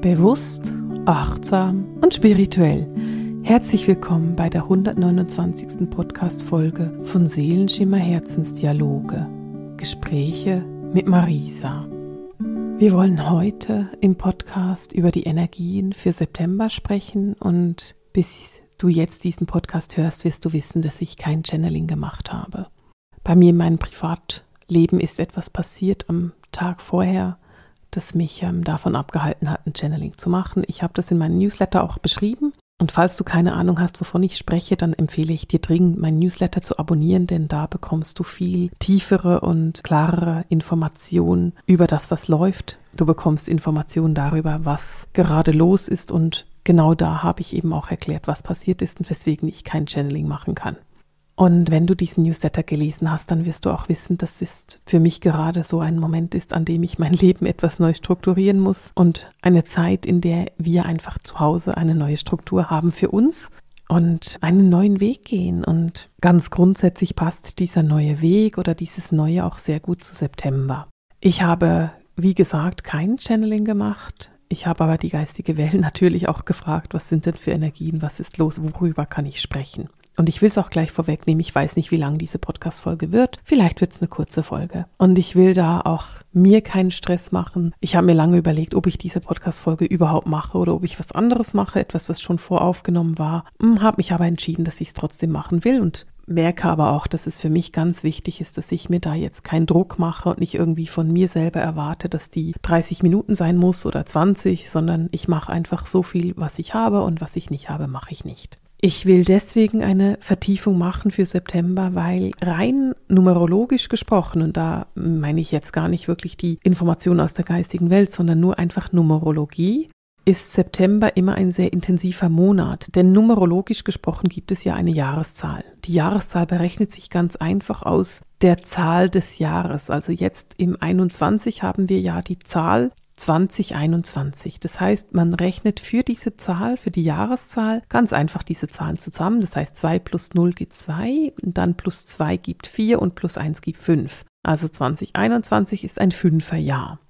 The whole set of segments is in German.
Bewusst, achtsam und spirituell. Herzlich willkommen bei der 129. Podcast-Folge von Seelenschimmer Herzensdialoge. Gespräche mit Marisa. Wir wollen heute im Podcast über die Energien für September sprechen und bis du jetzt diesen Podcast hörst, wirst du wissen, dass ich kein Channeling gemacht habe. Bei mir in meinem Privatleben ist etwas passiert am Tag vorher, das mich ähm, davon abgehalten hat, ein Channeling zu machen. Ich habe das in meinem Newsletter auch beschrieben. Und falls du keine Ahnung hast, wovon ich spreche, dann empfehle ich dir dringend, meinen Newsletter zu abonnieren, denn da bekommst du viel tiefere und klarere Informationen über das, was läuft. Du bekommst Informationen darüber, was gerade los ist und genau da habe ich eben auch erklärt, was passiert ist und weswegen ich kein Channeling machen kann. Und wenn du diesen Newsletter gelesen hast, dann wirst du auch wissen, dass es für mich gerade so ein Moment ist, an dem ich mein Leben etwas neu strukturieren muss und eine Zeit, in der wir einfach zu Hause eine neue Struktur haben für uns und einen neuen Weg gehen. Und ganz grundsätzlich passt dieser neue Weg oder dieses neue auch sehr gut zu September. Ich habe, wie gesagt, kein Channeling gemacht. Ich habe aber die geistige Welt natürlich auch gefragt, was sind denn für Energien, was ist los, worüber kann ich sprechen. Und ich will es auch gleich vorwegnehmen, ich weiß nicht, wie lang diese Podcast-Folge wird. Vielleicht wird es eine kurze Folge. Und ich will da auch mir keinen Stress machen. Ich habe mir lange überlegt, ob ich diese Podcast-Folge überhaupt mache oder ob ich was anderes mache, etwas, was schon voraufgenommen war. Hm, habe mich aber entschieden, dass ich es trotzdem machen will und merke aber auch, dass es für mich ganz wichtig ist, dass ich mir da jetzt keinen Druck mache und nicht irgendwie von mir selber erwarte, dass die 30 Minuten sein muss oder 20, sondern ich mache einfach so viel, was ich habe und was ich nicht habe, mache ich nicht. Ich will deswegen eine Vertiefung machen für September, weil rein numerologisch gesprochen, und da meine ich jetzt gar nicht wirklich die Informationen aus der geistigen Welt, sondern nur einfach Numerologie, ist September immer ein sehr intensiver Monat. Denn numerologisch gesprochen gibt es ja eine Jahreszahl. Die Jahreszahl berechnet sich ganz einfach aus der Zahl des Jahres. Also jetzt im 21 haben wir ja die Zahl 2021. Das heißt, man rechnet für diese Zahl, für die Jahreszahl, ganz einfach diese Zahlen zusammen. Das heißt, 2 plus 0 gibt 2, dann plus 2 gibt 4 und plus 1 gibt 5. Also 2021 ist ein Fünferjahr.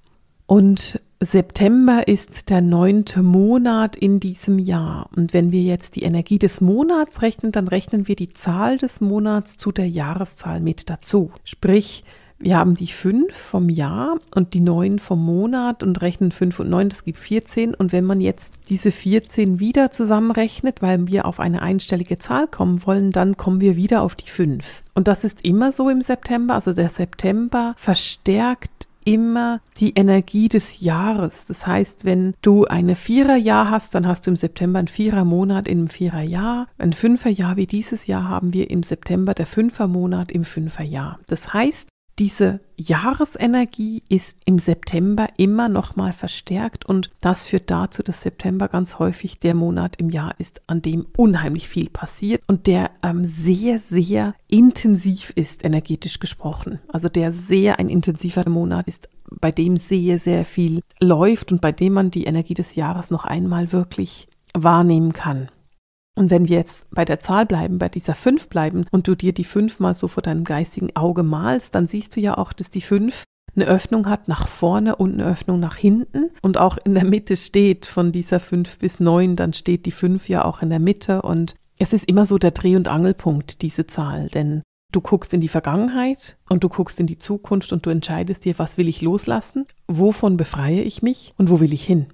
Und September ist der neunte Monat in diesem Jahr. Und wenn wir jetzt die Energie des Monats rechnen, dann rechnen wir die Zahl des Monats zu der Jahreszahl mit dazu. Sprich, wir haben die fünf vom Jahr und die neun vom Monat und rechnen fünf und neun, das gibt 14. Und wenn man jetzt diese 14 wieder zusammenrechnet, weil wir auf eine einstellige Zahl kommen wollen, dann kommen wir wieder auf die fünf. Und das ist immer so im September. Also der September verstärkt immer die Energie des Jahres. Das heißt, wenn du eine Viererjahr hast, dann hast du im September einen Vierermonat in einem Viererjahr. Ein Fünferjahr wie dieses Jahr haben wir im September der Fünfermonat im Fünferjahr. Das heißt, diese Jahresenergie ist im September immer noch mal verstärkt und das führt dazu, dass September ganz häufig der Monat im Jahr ist, an dem unheimlich viel passiert und der ähm, sehr, sehr intensiv ist, energetisch gesprochen. Also der sehr ein intensiver Monat ist, bei dem sehr, sehr viel läuft und bei dem man die Energie des Jahres noch einmal wirklich wahrnehmen kann. Und wenn wir jetzt bei der Zahl bleiben, bei dieser 5 bleiben und du dir die 5 mal so vor deinem geistigen Auge malst, dann siehst du ja auch, dass die 5 eine Öffnung hat nach vorne und eine Öffnung nach hinten. Und auch in der Mitte steht von dieser 5 bis 9, dann steht die 5 ja auch in der Mitte. Und es ist immer so der Dreh- und Angelpunkt, diese Zahl, denn du guckst in die Vergangenheit und du guckst in die Zukunft und du entscheidest dir, was will ich loslassen, wovon befreie ich mich? Und wo will ich hin.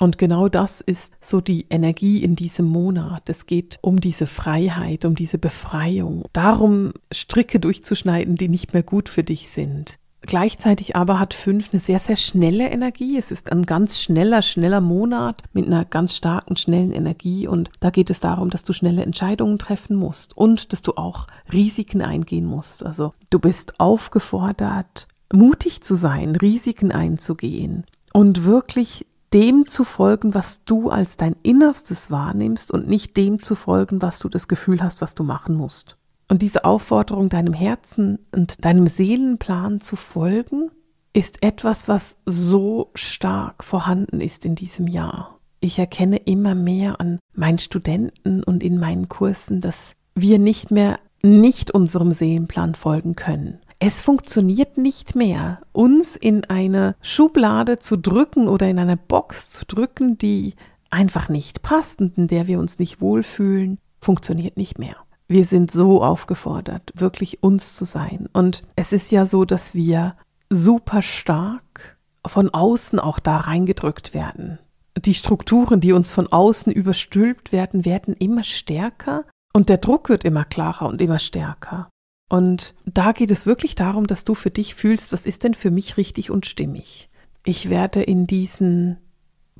Und genau das ist so die Energie in diesem Monat. Es geht um diese Freiheit, um diese Befreiung, darum Stricke durchzuschneiden, die nicht mehr gut für dich sind. Gleichzeitig aber hat fünf eine sehr, sehr schnelle Energie. Es ist ein ganz schneller, schneller Monat mit einer ganz starken, schnellen Energie. Und da geht es darum, dass du schnelle Entscheidungen treffen musst und dass du auch Risiken eingehen musst. Also du bist aufgefordert, mutig zu sein, Risiken einzugehen und wirklich dem zu folgen, was du als dein Innerstes wahrnimmst und nicht dem zu folgen, was du das Gefühl hast, was du machen musst. Und diese Aufforderung, deinem Herzen und deinem Seelenplan zu folgen, ist etwas, was so stark vorhanden ist in diesem Jahr. Ich erkenne immer mehr an meinen Studenten und in meinen Kursen, dass wir nicht mehr nicht unserem Seelenplan folgen können. Es funktioniert nicht mehr, uns in eine Schublade zu drücken oder in eine Box zu drücken, die einfach nicht passt und in der wir uns nicht wohlfühlen, funktioniert nicht mehr. Wir sind so aufgefordert, wirklich uns zu sein. Und es ist ja so, dass wir super stark von außen auch da reingedrückt werden. Die Strukturen, die uns von außen überstülpt werden, werden immer stärker und der Druck wird immer klarer und immer stärker. Und da geht es wirklich darum, dass du für dich fühlst, was ist denn für mich richtig und stimmig. Ich werde in diesen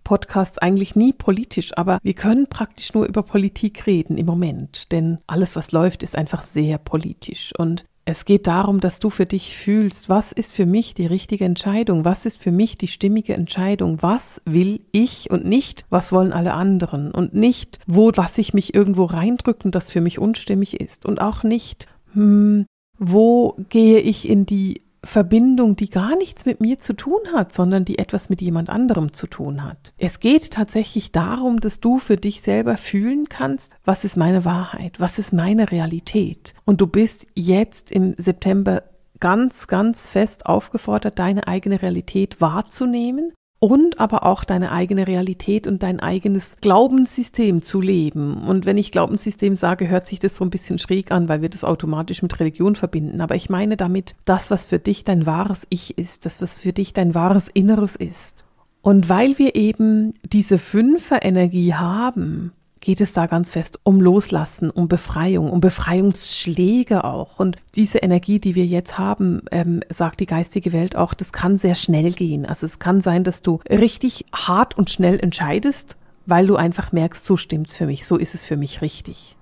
Podcasts eigentlich nie politisch, aber wir können praktisch nur über Politik reden im Moment, denn alles, was läuft, ist einfach sehr politisch. Und es geht darum, dass du für dich fühlst, was ist für mich die richtige Entscheidung, was ist für mich die stimmige Entscheidung, was will ich und nicht, was wollen alle anderen und nicht, wo lasse ich mich irgendwo reindrücken, das für mich unstimmig ist und auch nicht, hm, wo gehe ich in die Verbindung, die gar nichts mit mir zu tun hat, sondern die etwas mit jemand anderem zu tun hat. Es geht tatsächlich darum, dass du für dich selber fühlen kannst, was ist meine Wahrheit, was ist meine Realität. Und du bist jetzt im September ganz, ganz fest aufgefordert, deine eigene Realität wahrzunehmen und aber auch deine eigene Realität und dein eigenes Glaubenssystem zu leben. Und wenn ich Glaubenssystem sage, hört sich das so ein bisschen schräg an, weil wir das automatisch mit Religion verbinden. Aber ich meine damit das, was für dich dein wahres Ich ist, das, was für dich dein wahres Inneres ist. Und weil wir eben diese Fünfer-Energie haben, geht es da ganz fest um Loslassen, um Befreiung, um Befreiungsschläge auch. Und diese Energie, die wir jetzt haben, ähm, sagt die geistige Welt auch, das kann sehr schnell gehen. Also es kann sein, dass du richtig hart und schnell entscheidest, weil du einfach merkst, so stimmt's für mich, so ist es für mich richtig.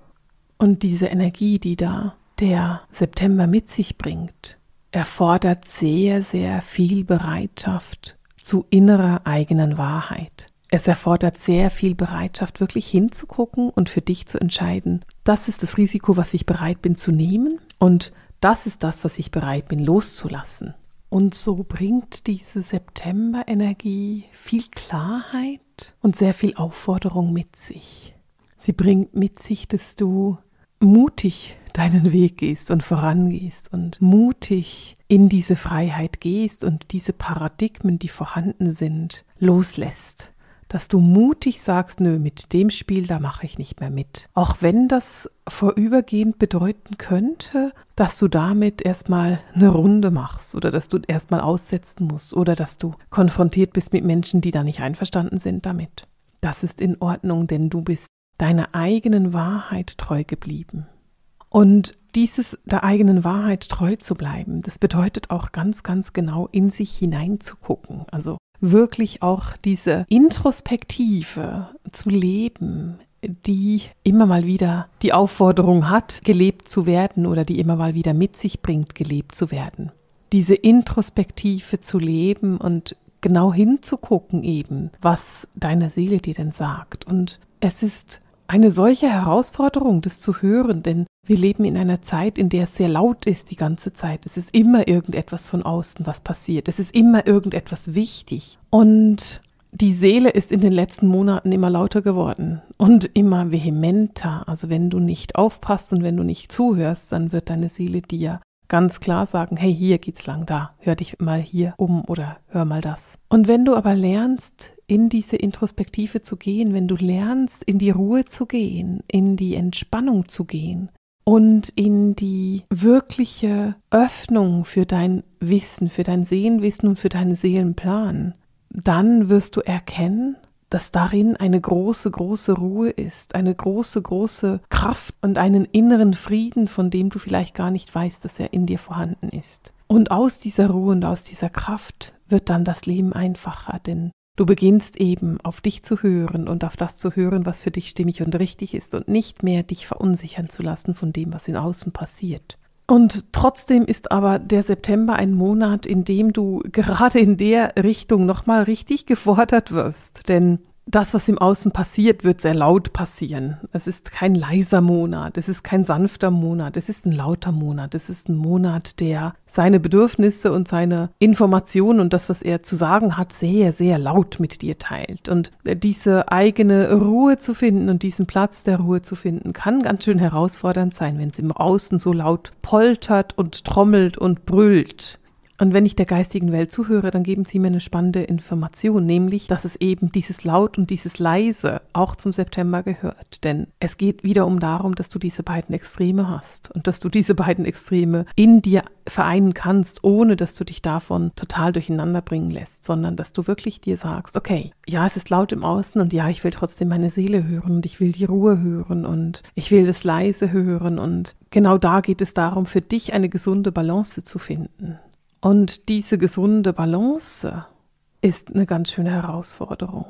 Und diese Energie, die da der September mit sich bringt, erfordert sehr, sehr viel Bereitschaft zu innerer eigenen Wahrheit. Es erfordert sehr viel Bereitschaft, wirklich hinzugucken und für dich zu entscheiden, das ist das Risiko, was ich bereit bin zu nehmen und das ist das, was ich bereit bin loszulassen. Und so bringt diese September-Energie viel Klarheit und sehr viel Aufforderung mit sich. Sie bringt mit sich, dass du mutig deinen Weg gehst und vorangehst und mutig in diese Freiheit gehst und diese Paradigmen, die vorhanden sind, loslässt dass du mutig sagst, nö, mit dem Spiel, da mache ich nicht mehr mit. Auch wenn das vorübergehend bedeuten könnte, dass du damit erstmal eine Runde machst oder dass du erstmal aussetzen musst oder dass du konfrontiert bist mit Menschen, die da nicht einverstanden sind damit. Das ist in Ordnung, denn du bist deiner eigenen Wahrheit treu geblieben. Und dieses der eigenen Wahrheit treu zu bleiben, das bedeutet auch ganz, ganz genau in sich hineinzugucken. Also wirklich auch diese Introspektive zu leben, die immer mal wieder die Aufforderung hat, gelebt zu werden oder die immer mal wieder mit sich bringt, gelebt zu werden. Diese Introspektive zu leben und genau hinzugucken eben, was deine Seele dir denn sagt. Und es ist eine solche Herausforderung, das zu hören, denn wir leben in einer Zeit, in der es sehr laut ist die ganze Zeit. Es ist immer irgendetwas von außen, was passiert. Es ist immer irgendetwas wichtig. Und die Seele ist in den letzten Monaten immer lauter geworden und immer vehementer. Also wenn du nicht aufpasst und wenn du nicht zuhörst, dann wird deine Seele dir ganz klar sagen, hey, hier geht's lang, da, hör dich mal hier um oder hör mal das. Und wenn du aber lernst, in diese Introspektive zu gehen, wenn du lernst, in die Ruhe zu gehen, in die Entspannung zu gehen, und in die wirkliche Öffnung für dein Wissen, für dein Seelenwissen und für deinen Seelenplan, dann wirst du erkennen, dass darin eine große, große Ruhe ist, eine große, große Kraft und einen inneren Frieden, von dem du vielleicht gar nicht weißt, dass er in dir vorhanden ist. Und aus dieser Ruhe und aus dieser Kraft wird dann das Leben einfacher, denn Du beginnst eben auf dich zu hören und auf das zu hören, was für dich stimmig und richtig ist und nicht mehr dich verunsichern zu lassen von dem, was in außen passiert. Und trotzdem ist aber der September ein Monat, in dem du gerade in der Richtung nochmal richtig gefordert wirst. Denn das, was im Außen passiert, wird sehr laut passieren. Es ist kein leiser Monat, es ist kein sanfter Monat, es ist ein lauter Monat. Es ist ein Monat, der seine Bedürfnisse und seine Informationen und das, was er zu sagen hat, sehr, sehr laut mit dir teilt. Und diese eigene Ruhe zu finden und diesen Platz der Ruhe zu finden, kann ganz schön herausfordernd sein, wenn es im Außen so laut poltert und trommelt und brüllt. Und wenn ich der geistigen Welt zuhöre, dann geben sie mir eine spannende Information, nämlich, dass es eben dieses Laut und dieses Leise auch zum September gehört. Denn es geht wiederum darum, dass du diese beiden Extreme hast und dass du diese beiden Extreme in dir vereinen kannst, ohne dass du dich davon total durcheinander bringen lässt, sondern dass du wirklich dir sagst, okay, ja, es ist laut im Außen und ja, ich will trotzdem meine Seele hören und ich will die Ruhe hören und ich will das Leise hören und genau da geht es darum, für dich eine gesunde Balance zu finden. Und diese gesunde Balance ist eine ganz schöne Herausforderung.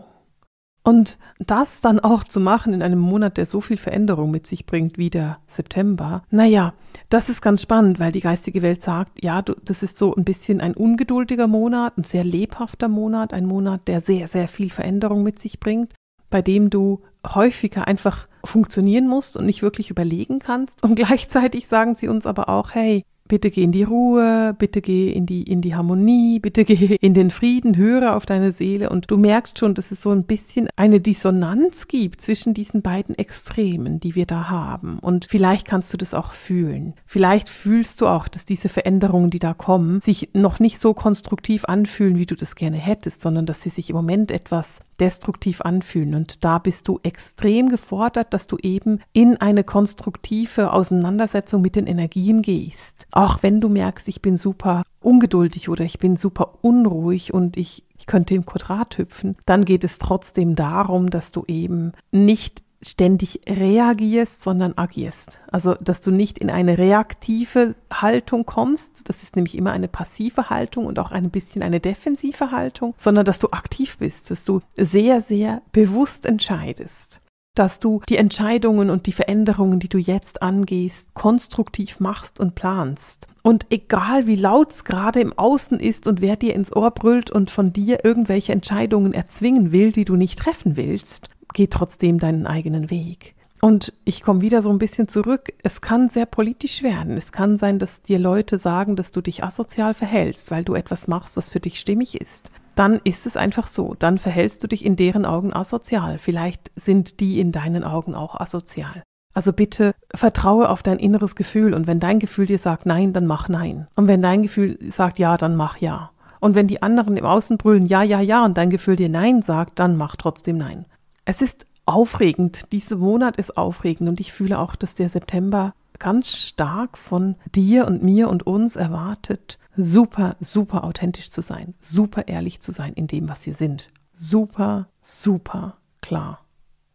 Und das dann auch zu machen in einem Monat, der so viel Veränderung mit sich bringt wie der September, naja, das ist ganz spannend, weil die geistige Welt sagt, ja, du, das ist so ein bisschen ein ungeduldiger Monat, ein sehr lebhafter Monat, ein Monat, der sehr, sehr viel Veränderung mit sich bringt, bei dem du häufiger einfach funktionieren musst und nicht wirklich überlegen kannst. Und gleichzeitig sagen sie uns aber auch, hey, Bitte geh in die Ruhe, bitte geh in die, in die Harmonie, bitte geh in den Frieden, höre auf deine Seele. Und du merkst schon, dass es so ein bisschen eine Dissonanz gibt zwischen diesen beiden Extremen, die wir da haben. Und vielleicht kannst du das auch fühlen. Vielleicht fühlst du auch, dass diese Veränderungen, die da kommen, sich noch nicht so konstruktiv anfühlen, wie du das gerne hättest, sondern dass sie sich im Moment etwas destruktiv anfühlen. Und da bist du extrem gefordert, dass du eben in eine konstruktive Auseinandersetzung mit den Energien gehst. Auch wenn du merkst, ich bin super ungeduldig oder ich bin super unruhig und ich, ich könnte im Quadrat hüpfen, dann geht es trotzdem darum, dass du eben nicht ständig reagierst, sondern agierst. Also, dass du nicht in eine reaktive Haltung kommst, das ist nämlich immer eine passive Haltung und auch ein bisschen eine defensive Haltung, sondern dass du aktiv bist, dass du sehr, sehr bewusst entscheidest dass du die Entscheidungen und die Veränderungen, die du jetzt angehst, konstruktiv machst und planst. Und egal wie laut es gerade im Außen ist und wer dir ins Ohr brüllt und von dir irgendwelche Entscheidungen erzwingen will, die du nicht treffen willst, geh trotzdem deinen eigenen Weg. Und ich komme wieder so ein bisschen zurück. Es kann sehr politisch werden. Es kann sein, dass dir Leute sagen, dass du dich asozial verhältst, weil du etwas machst, was für dich stimmig ist. Dann ist es einfach so. Dann verhältst du dich in deren Augen asozial. Vielleicht sind die in deinen Augen auch asozial. Also bitte vertraue auf dein inneres Gefühl und wenn dein Gefühl dir sagt nein, dann mach nein. Und wenn dein Gefühl sagt ja, dann mach ja. Und wenn die anderen im Außen brüllen ja, ja, ja und dein Gefühl dir nein sagt, dann mach trotzdem nein. Es ist aufregend. Dieser Monat ist aufregend und ich fühle auch, dass der September ganz stark von dir und mir und uns erwartet, super, super authentisch zu sein, super ehrlich zu sein in dem, was wir sind. Super, super klar.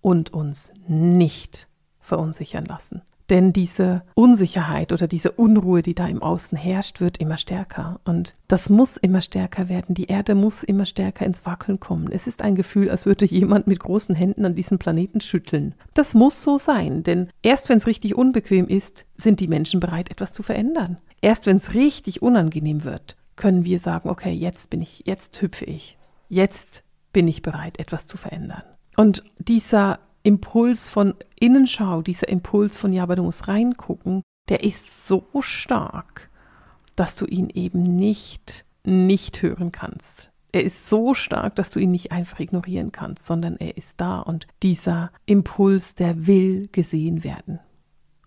Und uns nicht verunsichern lassen. Denn diese Unsicherheit oder diese Unruhe, die da im Außen herrscht, wird immer stärker. Und das muss immer stärker werden. Die Erde muss immer stärker ins Wackeln kommen. Es ist ein Gefühl, als würde jemand mit großen Händen an diesem Planeten schütteln. Das muss so sein, denn erst wenn es richtig unbequem ist, sind die Menschen bereit, etwas zu verändern. Erst wenn es richtig unangenehm wird, können wir sagen, okay, jetzt bin ich, jetzt hüpfe ich. Jetzt bin ich bereit, etwas zu verändern. Und dieser Impuls von Innenschau, dieser Impuls von, ja, aber du musst reingucken, der ist so stark, dass du ihn eben nicht, nicht hören kannst. Er ist so stark, dass du ihn nicht einfach ignorieren kannst, sondern er ist da und dieser Impuls, der will gesehen werden.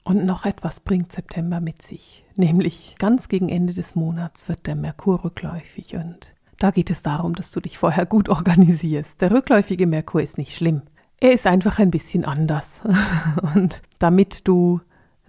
Und noch etwas bringt September mit sich, nämlich ganz gegen Ende des Monats wird der Merkur rückläufig und da geht es darum, dass du dich vorher gut organisierst. Der rückläufige Merkur ist nicht schlimm. Er ist einfach ein bisschen anders. Und damit du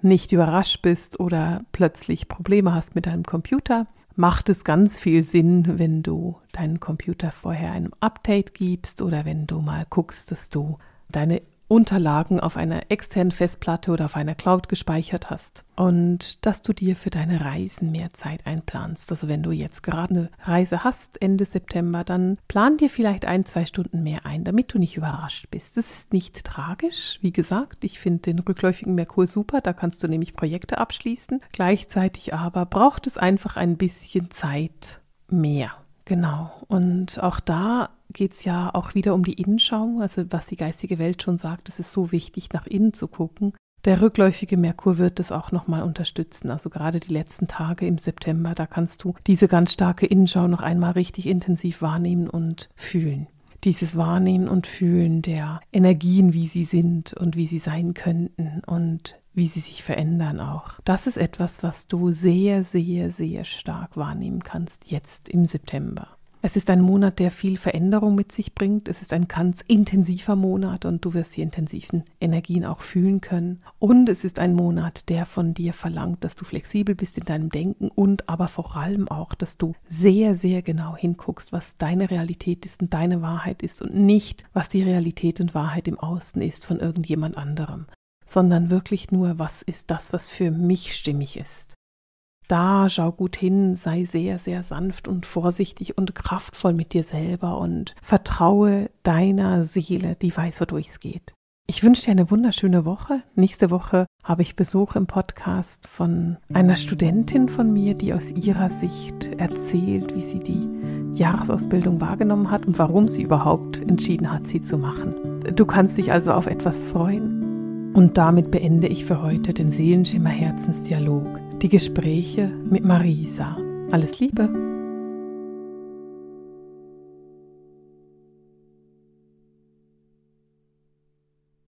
nicht überrascht bist oder plötzlich Probleme hast mit deinem Computer, macht es ganz viel Sinn, wenn du deinen Computer vorher ein Update gibst oder wenn du mal guckst, dass du deine Unterlagen auf einer externen Festplatte oder auf einer Cloud gespeichert hast und dass du dir für deine Reisen mehr Zeit einplanst. Also wenn du jetzt gerade eine Reise hast Ende September, dann plan dir vielleicht ein, zwei Stunden mehr ein, damit du nicht überrascht bist. Das ist nicht tragisch. Wie gesagt, ich finde den rückläufigen Merkur super, da kannst du nämlich Projekte abschließen. Gleichzeitig aber braucht es einfach ein bisschen Zeit mehr. Genau. Und auch da geht es ja auch wieder um die Innenschau, also was die geistige Welt schon sagt, es ist so wichtig, nach innen zu gucken. Der rückläufige Merkur wird es auch nochmal unterstützen. Also gerade die letzten Tage im September, da kannst du diese ganz starke Innenschau noch einmal richtig intensiv wahrnehmen und fühlen. Dieses Wahrnehmen und Fühlen der Energien, wie sie sind und wie sie sein könnten und wie sie sich verändern auch. Das ist etwas, was du sehr, sehr, sehr stark wahrnehmen kannst jetzt im September. Es ist ein Monat, der viel Veränderung mit sich bringt. Es ist ein ganz intensiver Monat und du wirst die intensiven Energien auch fühlen können. Und es ist ein Monat, der von dir verlangt, dass du flexibel bist in deinem Denken und aber vor allem auch, dass du sehr, sehr genau hinguckst, was deine Realität ist und deine Wahrheit ist und nicht, was die Realität und Wahrheit im Außen ist von irgendjemand anderem, sondern wirklich nur, was ist das, was für mich stimmig ist da, schau gut hin, sei sehr, sehr sanft und vorsichtig und kraftvoll mit dir selber und vertraue deiner Seele, die weiß, wodurch es geht. Ich wünsche dir eine wunderschöne Woche. Nächste Woche habe ich Besuch im Podcast von einer Studentin von mir, die aus ihrer Sicht erzählt, wie sie die Jahresausbildung wahrgenommen hat und warum sie überhaupt entschieden hat, sie zu machen. Du kannst dich also auf etwas freuen. Und damit beende ich für heute den Seelenschimmer Herzensdialog die Gespräche mit Marisa. Alles Liebe!